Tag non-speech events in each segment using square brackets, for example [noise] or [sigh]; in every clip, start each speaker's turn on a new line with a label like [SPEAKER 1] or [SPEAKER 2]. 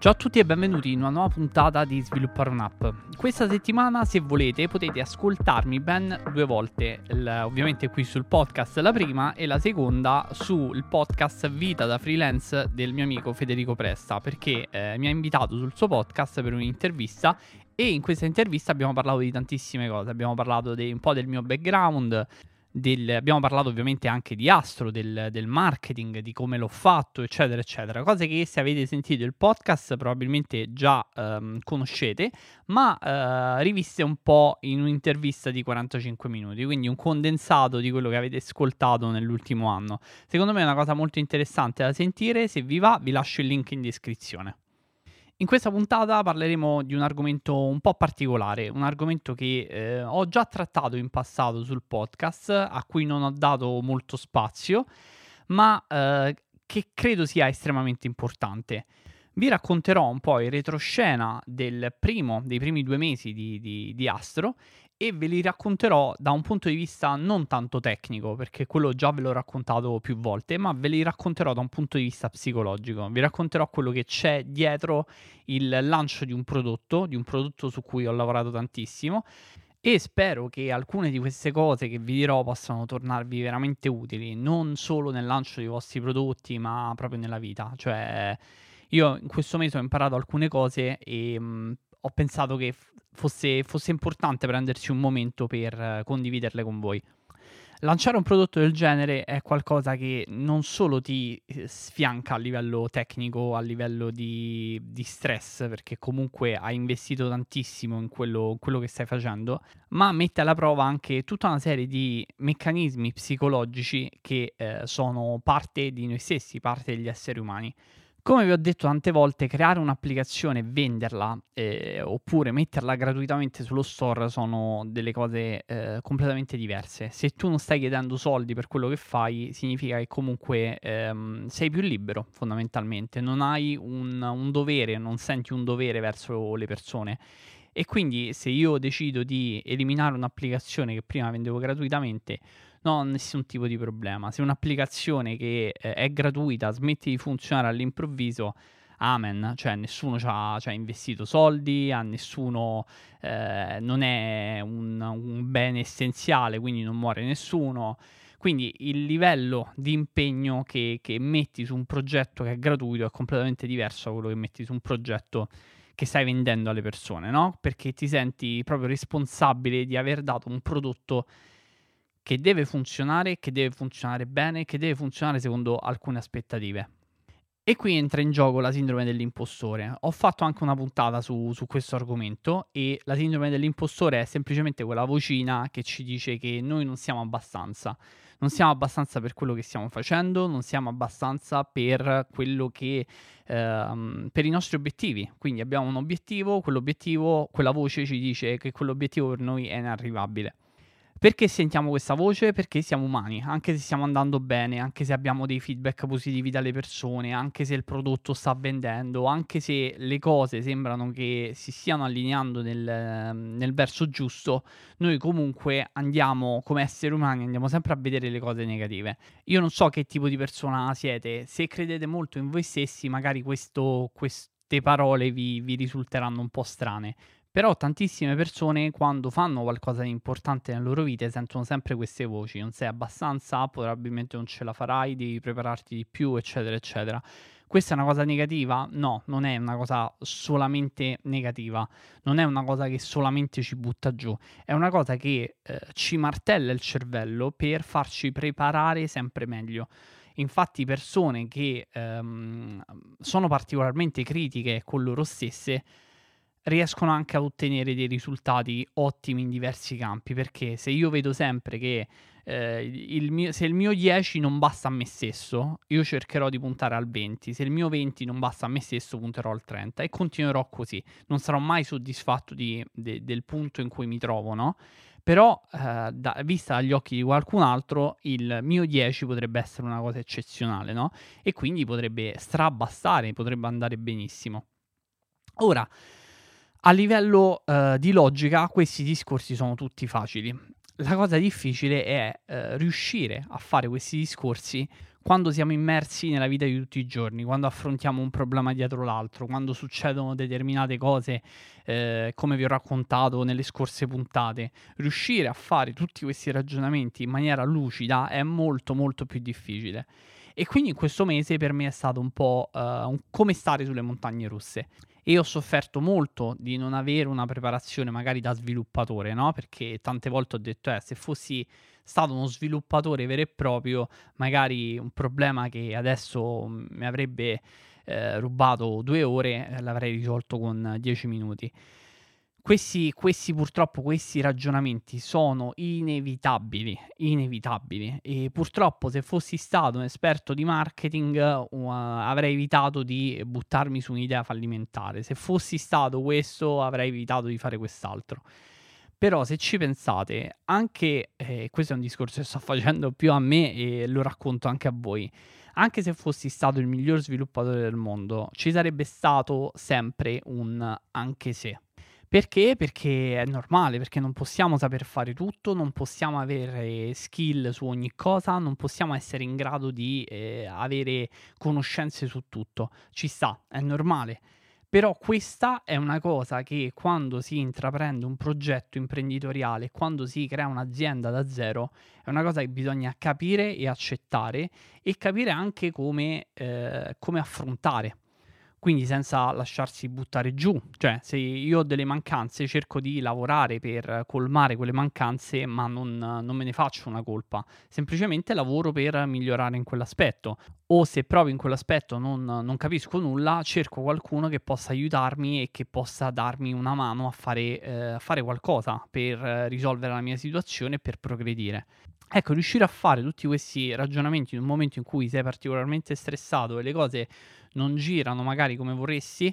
[SPEAKER 1] Ciao a tutti e benvenuti in una nuova puntata di Sviluppare un'app. Questa settimana, se volete, potete ascoltarmi ben due volte, il, ovviamente qui sul podcast la prima e la seconda sul podcast Vita da freelance del mio amico Federico Presta, perché eh, mi ha invitato sul suo podcast per un'intervista e in questa intervista abbiamo parlato di tantissime cose, abbiamo parlato di, un po' del mio background, del, abbiamo parlato ovviamente anche di Astro, del, del, marketing, di come l'ho fatto, eccetera, eccetera. Cose che se avete sentito il podcast probabilmente già um, conoscete, ma uh, riviste un po' in un'intervista di 45 minuti, quindi un condensato di quello che avete ascoltato nell'ultimo anno. Secondo me è una cosa molto interessante da sentire, se vi va vi lascio il link in descrizione. In questa puntata parleremo di un argomento un po' particolare, un argomento che eh, ho già trattato in passato sul podcast, a cui non ho dato molto spazio, ma eh, che credo sia estremamente importante. Vi racconterò un po' il retroscena primo, dei primi due mesi di, di, di Astro e ve li racconterò da un punto di vista non tanto tecnico, perché quello già ve l'ho raccontato più volte, ma ve li racconterò da un punto di vista psicologico. Vi racconterò quello che c'è dietro il lancio di un prodotto, di un prodotto su cui ho lavorato tantissimo e spero che alcune di queste cose che vi dirò possano tornarvi veramente utili, non solo nel lancio dei vostri prodotti, ma proprio nella vita. Cioè, io in questo mese ho imparato alcune cose e mh, ho pensato che fosse, fosse importante prendersi un momento per eh, condividerle con voi. Lanciare un prodotto del genere è qualcosa che non solo ti eh, sfianca a livello tecnico, a livello di, di stress, perché comunque hai investito tantissimo in quello, quello, che stai facendo, ma mette alla prova anche tutta una serie di meccanismi psicologici che eh, sono parte di noi stessi, parte degli esseri umani. Come vi ho detto tante volte, creare un'applicazione e venderla eh, oppure metterla gratuitamente sullo store sono delle cose eh, completamente diverse. Se tu non stai chiedendo soldi per quello che fai, significa che comunque ehm, sei più libero, fondamentalmente. Non hai un, un dovere, non senti un dovere verso le persone. E quindi se io decido di eliminare un'applicazione che prima vendevo gratuitamente, ho nessun tipo di problema. Se un'applicazione che eh, è gratuita smette di funzionare all'improvviso, amen, cioè nessuno ci ha, investito soldi, a nessuno eh, non è un, un, bene essenziale, quindi non muore nessuno. Quindi il livello di impegno che, che, metti su un progetto che è gratuito è completamente diverso da quello che metti su un progetto che stai vendendo alle persone, no? Perché ti senti proprio responsabile di aver dato un prodotto che deve funzionare, che deve funzionare bene, che deve funzionare secondo alcune aspettative. E qui entra in gioco la sindrome dell'impostore. Ho fatto anche una puntata su, su, questo argomento e la sindrome dell'impostore è semplicemente quella vocina che ci dice che noi non siamo abbastanza. Non siamo abbastanza per quello che stiamo facendo, non siamo abbastanza per che ehm, per i nostri obiettivi. Quindi abbiamo un obiettivo, quell'obiettivo, quella voce ci dice che quell'obiettivo per noi è inarrivabile. Perché sentiamo questa voce? Perché siamo umani, anche se stiamo andando bene, anche se abbiamo dei feedback positivi dalle persone, anche se il prodotto sta vendendo, anche se le cose sembrano che si stiano allineando nel, nel verso giusto, noi comunque andiamo come esseri umani, andiamo sempre a vedere le cose negative. Io non so che tipo di persona siete, se credete molto in voi stessi, magari questo, queste parole vi, vi risulteranno un po' strane. Però tantissime persone quando fanno qualcosa di importante nella loro vita sentono sempre queste voci, non sei abbastanza, probabilmente non ce la farai, devi prepararti di più, eccetera, eccetera. Questa è una cosa negativa? No, non è una cosa solamente negativa, non è una cosa che solamente ci butta giù, è una cosa che eh, ci martella il cervello per farci preparare sempre meglio. Infatti persone che ehm, sono particolarmente critiche con loro stesse riescono anche a ottenere dei risultati ottimi in diversi campi, perché se io vedo sempre che eh, il mio, se il mio 10 non basta a me stesso, io cercherò di puntare al 20, se il mio 20 non basta a me stesso, punterò al 30 e continuerò così. Non sarò mai soddisfatto di, de, del punto in cui mi trovo, no? Però, eh, da, vista dagli occhi di qualcun altro, il mio 10 potrebbe essere una cosa eccezionale, no? E quindi potrebbe strabastare, potrebbe andare benissimo. Ora, a livello uh, di logica, questi discorsi sono tutti facili. la cosa difficile è eh, riuscire a fare questi discorsi quando siamo immersi nella vita di tutti i giorni, quando affrontiamo un problema dietro l'altro, quando succedono determinate cose, eh, come vi ho raccontato nelle scorse puntate, riuscire a fare tutti questi ragionamenti in maniera lucida è molto molto più difficile. E quindi in questo mese per me è stato un po' uh, un come stare sulle montagne russe. E ho sofferto molto di non avere una preparazione magari da sviluppatore, no? Perché tante volte ho detto, eh, se fossi stato uno sviluppatore vero e proprio, magari un problema che adesso mi avrebbe eh, rubato due ore, eh, l'avrei risolto con dieci minuti. Questi, questi, purtroppo questi ragionamenti sono inevitabili, inevitabili e purtroppo se fossi stato un esperto di marketing uh, avrei evitato di buttarmi su un'idea fallimentare, se fossi stato questo avrei evitato di fare quest'altro. Però se ci pensate, anche eh, questo è un discorso che sto facendo più a me e lo racconto anche a voi, anche se fossi stato il miglior sviluppatore del mondo, ci sarebbe stato sempre un anche se. Perché? Perché è normale, perché non possiamo saper fare tutto, non possiamo avere skill su ogni cosa, non possiamo essere in grado di eh, avere conoscenze su tutto. Ci sta, è normale. Però questa è una cosa che quando si intraprende un progetto imprenditoriale, quando si crea un'azienda da zero, è una cosa che bisogna capire e accettare e capire anche come, eh, come affrontare quindi senza lasciarsi buttare giù. Cioè, se io ho delle mancanze, cerco di lavorare per colmare quelle mancanze, ma non, non, me ne faccio una colpa. Semplicemente lavoro per migliorare in quell'aspetto. O se proprio in quell'aspetto non, non capisco nulla, cerco qualcuno che possa aiutarmi e che possa darmi una mano a fare, eh, a fare qualcosa per risolvere la mia situazione e per progredire. Ecco, riuscire a fare tutti questi ragionamenti in un momento in cui sei particolarmente stressato e le cose non girano magari come vorresti,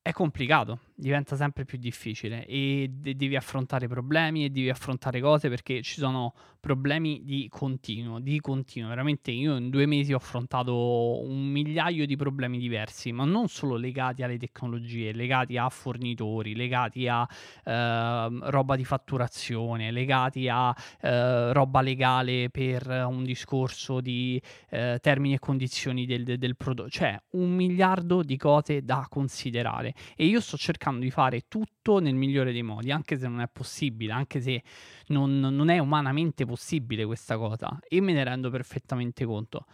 [SPEAKER 1] è complicato, diventa sempre più difficile e de- devi affrontare problemi e devi affrontare cose perché ci sono problemi di continuo, di continuo. Veramente io in due mesi ho affrontato un migliaio di problemi diversi, ma non solo legati alle tecnologie, legati a fornitori, legati a eh, roba di fatturazione, legati a eh, roba legale per un discorso di eh, termini e condizioni del, del, prodotto, cioè un miliardo di cose da considerare e io sto cercando di fare tutto nel migliore dei modi, anche se non è possibile, anche se non, non è umanamente possibile questa cosa e me ne rendo perfettamente conto.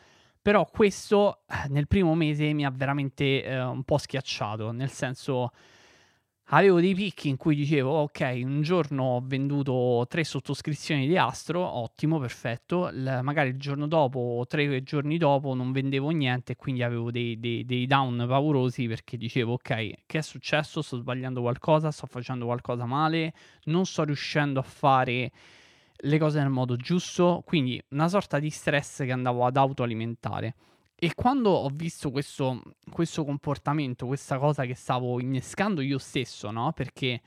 [SPEAKER 1] Però questo eh, nel primo mese mi ha veramente eh, un po' schiacciato, nel senso avevo dei picchi in cui dicevo ok un giorno ho venduto tre sottoscrizioni di Astro ottimo perfetto. L- magari il giorno dopo o tre giorni dopo non vendevo niente e quindi avevo dei, dei, dei, down paurosi perché dicevo ok che è successo? Sto sbagliando qualcosa? Sto facendo qualcosa male? Non sto riuscendo a fare le cose nel modo giusto? Quindi una sorta di stress che andavo ad autoalimentare e quando ho visto questo, questo comportamento, questa cosa che stavo innescando io stesso, no? Perché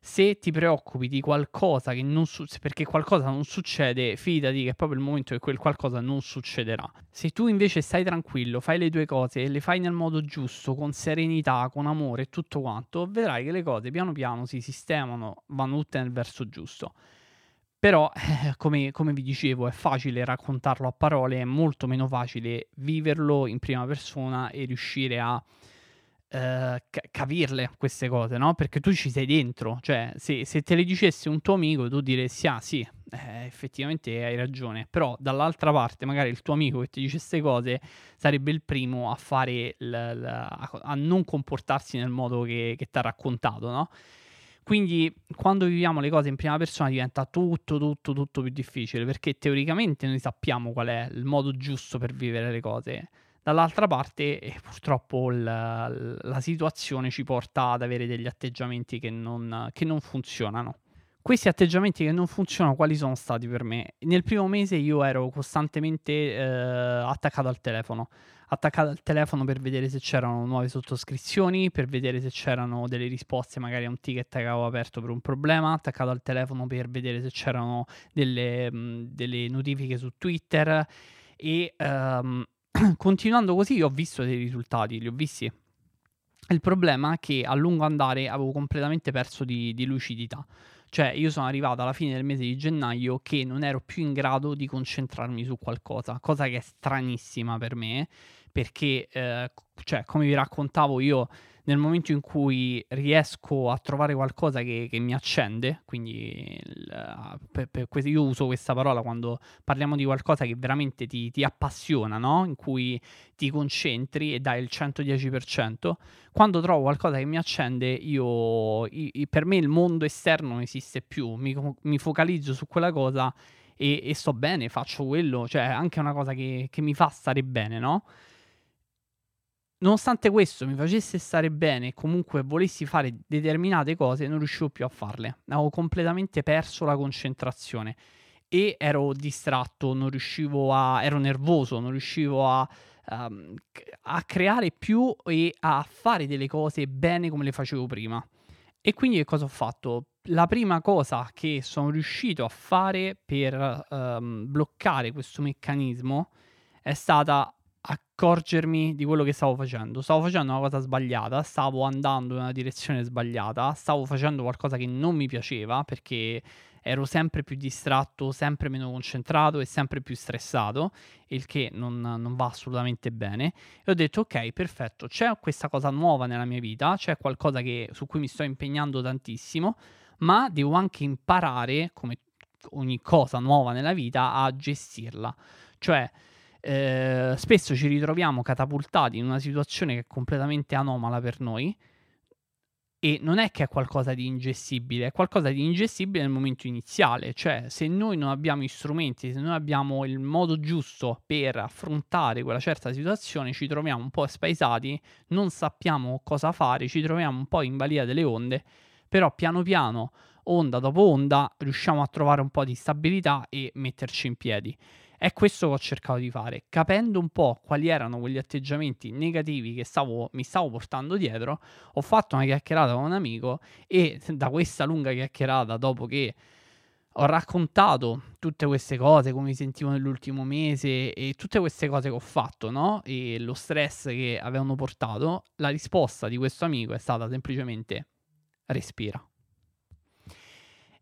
[SPEAKER 1] se ti preoccupi di qualcosa che non succede, perché qualcosa non succede, fidati che è proprio il momento che quel qualcosa non succederà. Se tu invece stai tranquillo, fai le tue cose e le fai nel modo giusto, con serenità, con amore e tutto quanto, vedrai che le cose piano piano si sistemano, vanno tutte nel verso giusto. Però, eh, come, come, vi dicevo, è facile raccontarlo a parole, è molto meno facile viverlo in prima persona e riuscire a eh, capirle queste cose, no? Perché tu ci sei dentro, cioè se, se te le dicesse un tuo amico tu diresti ah sì, eh, effettivamente hai ragione, però dall'altra parte magari il tuo amico che ti dice queste cose sarebbe il primo a fare, l- l- a non comportarsi nel modo che, che ti ha raccontato, no? Quindi quando viviamo le cose in prima persona diventa tutto, tutto, tutto più difficile perché teoricamente noi sappiamo qual è il modo giusto per vivere le cose. Dall'altra parte, eh, purtroppo, la, la, situazione ci porta ad avere degli atteggiamenti che non, che non funzionano. Questi atteggiamenti che non funzionano, quali sono stati per me? Nel primo mese io ero costantemente eh, attaccato al telefono attaccato al telefono per vedere se c'erano nuove sottoscrizioni, per vedere se c'erano delle risposte magari a un ticket che avevo aperto per un problema, attaccato al telefono per vedere se c'erano delle, mh, delle notifiche su Twitter e um, [clears throat] continuando così ho visto dei risultati, li ho visti. Il problema è che a lungo andare avevo completamente perso di, di lucidità. Cioè, io sono arrivato alla fine del mese di gennaio che non ero più in grado di concentrarmi su qualcosa, cosa che è stranissima per me, perché, eh, cioè, come vi raccontavo, io nel momento in cui riesco a trovare qualcosa che, che mi accende, quindi il, per, per, io uso questa parola quando parliamo di qualcosa che veramente ti, ti appassiona, no? in cui ti concentri e dai il 110%, quando trovo qualcosa che mi accende, io, io per me il mondo esterno non esiste più, mi, mi focalizzo su quella cosa e, e, sto bene, faccio quello, cioè anche una cosa che, che mi fa stare bene, no? Nonostante questo mi facesse stare bene e comunque volessi fare determinate cose, non riuscivo più a farle. Avevo completamente perso la concentrazione e ero distratto, non riuscivo a... ero nervoso, non riuscivo a, um, a creare più e a fare delle cose bene come le facevo prima. E quindi che cosa ho fatto? La prima cosa che sono riuscito a fare per um, bloccare questo meccanismo è stata accorgermi di quello che stavo facendo. Stavo facendo una cosa sbagliata, stavo andando in una direzione sbagliata, stavo facendo qualcosa che non mi piaceva perché ero sempre più distratto, sempre meno concentrato e sempre più stressato, il che non, non, va assolutamente bene. E ho detto: Ok, perfetto, c'è questa cosa nuova nella mia vita, c'è qualcosa che, su cui mi sto impegnando tantissimo, ma devo anche imparare, come ogni cosa nuova nella vita, a gestirla. Cioè, eh, spesso ci ritroviamo catapultati in una situazione che è completamente anomala per noi e non è che è qualcosa di ingestibile, è qualcosa di ingestibile nel momento iniziale, cioè se noi non abbiamo gli strumenti, se noi abbiamo il modo giusto per affrontare quella certa situazione, ci troviamo un po' spaesati, non sappiamo cosa fare, ci troviamo un po' in balia delle onde, però piano piano, onda dopo onda, riusciamo a trovare un po' di stabilità e metterci in piedi. È questo che ho cercato di fare, capendo un po' quali erano quegli atteggiamenti negativi che stavo, mi stavo portando dietro, ho fatto una chiacchierata con un amico e da questa lunga chiacchierata, dopo che ho raccontato tutte queste cose, come mi sentivo nell'ultimo mese e tutte queste cose che ho fatto, no? E lo stress che avevano portato, la risposta di questo amico è stata semplicemente respira.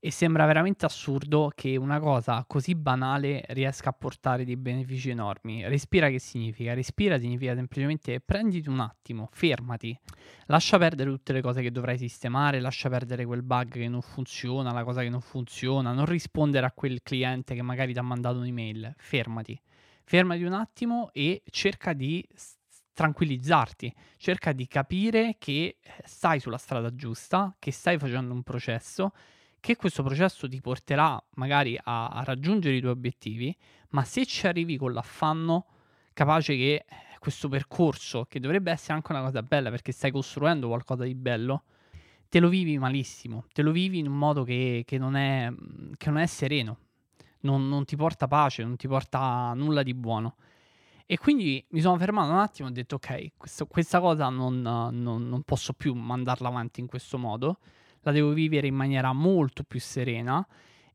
[SPEAKER 1] E sembra veramente assurdo che una cosa così banale riesca a portare dei benefici enormi. Respira che significa? Respira significa semplicemente prenditi un attimo, fermati, lascia perdere tutte le cose che dovrai sistemare, lascia perdere quel bug che non funziona, la cosa che non funziona, non rispondere a quel cliente che magari ti ha mandato un'email, fermati. Fermati un attimo e cerca di tranquillizzarti, cerca di capire che stai sulla strada giusta, che stai facendo un processo che questo processo ti porterà magari a, a raggiungere i tuoi obiettivi, ma se ci arrivi con l'affanno, capace che eh, questo percorso, che dovrebbe essere anche una cosa bella perché stai costruendo qualcosa di bello, te lo vivi malissimo, te lo vivi in un modo che, che, non, è, che non, è, sereno, non, non, ti porta pace, non ti porta nulla di buono. E quindi mi sono fermato un attimo e ho detto ok, questo, questa cosa non, non posso più mandarla avanti in questo modo la devo vivere in maniera molto più serena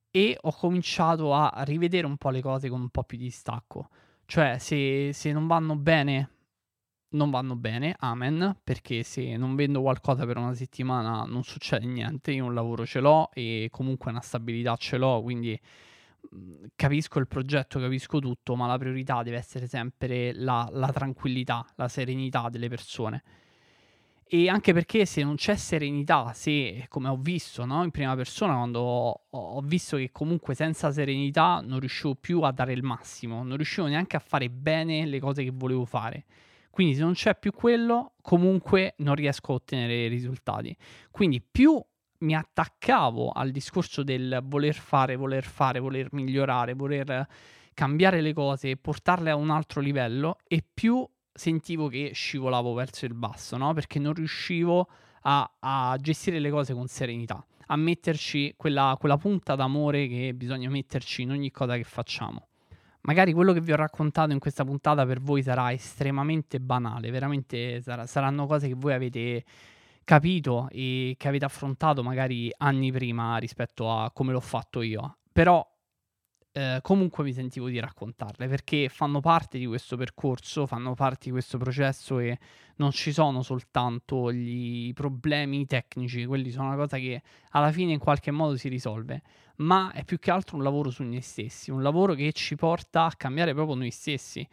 [SPEAKER 1] e ho cominciato a rivedere un po' le cose con un po' più di distacco. Cioè, se, se non vanno bene, non vanno bene, amen, perché se non vendo qualcosa per una settimana non succede niente, io un lavoro ce l'ho e comunque una stabilità ce l'ho, quindi mhmm, capisco il progetto, capisco tutto, ma la priorità deve essere sempre la, la tranquillità, la serenità delle persone. E anche perché se non c'è serenità, se come ho visto no, in prima persona, quando ho, ho, visto che comunque senza serenità non riuscivo più a dare il massimo, non riuscivo neanche a fare bene le cose che volevo fare. Quindi se non c'è più quello, comunque non riesco a ottenere risultati. Quindi più mi attaccavo al discorso del voler fare, voler fare, voler migliorare, voler cambiare le cose e portarle a un altro livello, e più sentivo che scivolavo verso il basso, no? Perché non riuscivo a, a gestire le cose con serenità, a metterci quella, quella punta d'amore che bisogna metterci in ogni cosa che facciamo. Magari quello che vi ho raccontato in questa puntata per voi sarà estremamente banale, veramente sarà, saranno cose che voi avete capito e che avete affrontato magari anni prima rispetto a come l'ho fatto io. Però eh, comunque mi sentivo di raccontarle perché fanno parte di questo percorso, fanno parte di questo processo e non ci sono soltanto gli problemi tecnici, quelli sono una cosa che alla fine in qualche modo si risolve, ma è più che altro un lavoro su noi stessi, un lavoro che ci porta a cambiare proprio noi stessi.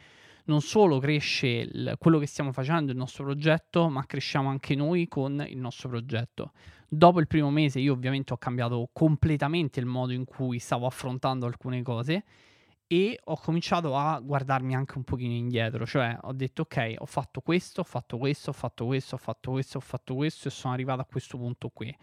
[SPEAKER 1] Non solo cresce il, quello che stiamo facendo, il nostro progetto, ma cresciamo anche noi con il nostro progetto. Dopo il primo mese io ovviamente ho cambiato completamente il modo in cui stavo affrontando alcune cose e ho cominciato a guardarmi anche un pochino indietro, cioè ho detto ok, ho fatto questo, ho fatto questo, ho fatto questo, ho fatto questo, ho fatto questo e sono arrivato a questo punto qui.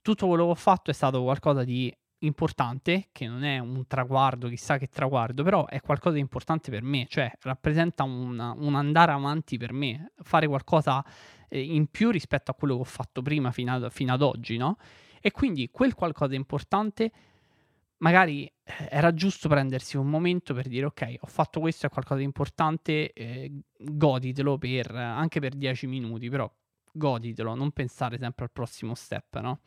[SPEAKER 1] Tutto quello che ho fatto è stato qualcosa di importante, che non è un traguardo, chissà che traguardo, però è qualcosa di importante per me, cioè rappresenta un, un andare avanti per me, fare qualcosa eh, in più rispetto a quello che ho fatto prima fino ad, fino ad oggi, no? E quindi quel qualcosa di importante magari eh, era giusto prendersi un momento per dire ok, ho fatto questo, è qualcosa di importante, eh, goditelo per, anche per 10 minuti, però goditelo, non pensare sempre al prossimo step, no?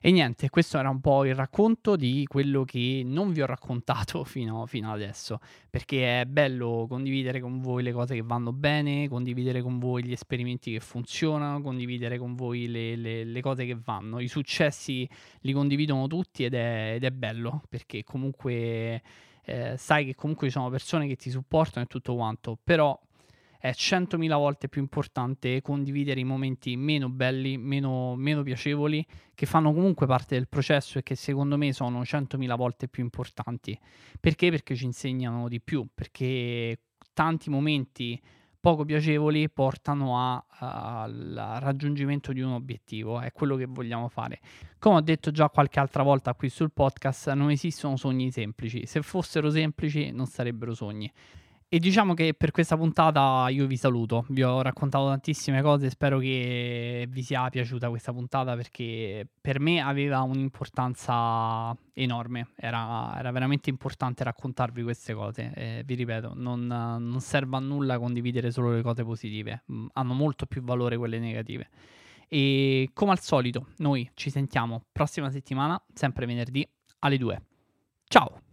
[SPEAKER 1] E niente, questo era un po' il racconto di quello che non vi ho raccontato [laughs] fino, fino adesso, perché è bello condividere con voi le cose che vanno bene, condividere con voi gli esperimenti che funzionano, condividere con voi le, le, le cose che vanno. I successi li condividono tutti ed è, ed è bello, perché comunque... Eh, sai che comunque ci sono persone che ti supportano e tutto quanto, però è 100.000 volte più importante condividere i momenti meno belli, meno, meno, piacevoli, che fanno comunque parte del processo e che secondo me sono 100.000 volte più importanti. Perché? Perché ci insegnano di più, perché tanti momenti poco piacevoli portano a, a, al raggiungimento di un obiettivo, è quello che vogliamo fare. Come ho detto già qualche altra volta qui sul podcast, non esistono sogni semplici, se fossero semplici non sarebbero sogni. E diciamo che per questa puntata io vi saluto, vi ho raccontato tantissime cose, spero che vi sia piaciuta questa puntata perché per me aveva un'importanza enorme, era, era veramente importante raccontarvi queste cose, eh, vi ripeto, non, non serve a nulla condividere solo le cose positive, mm, hanno molto più valore quelle negative. E come al solito, noi ci sentiamo prossima settimana, sempre venerdì alle 2. Ciao!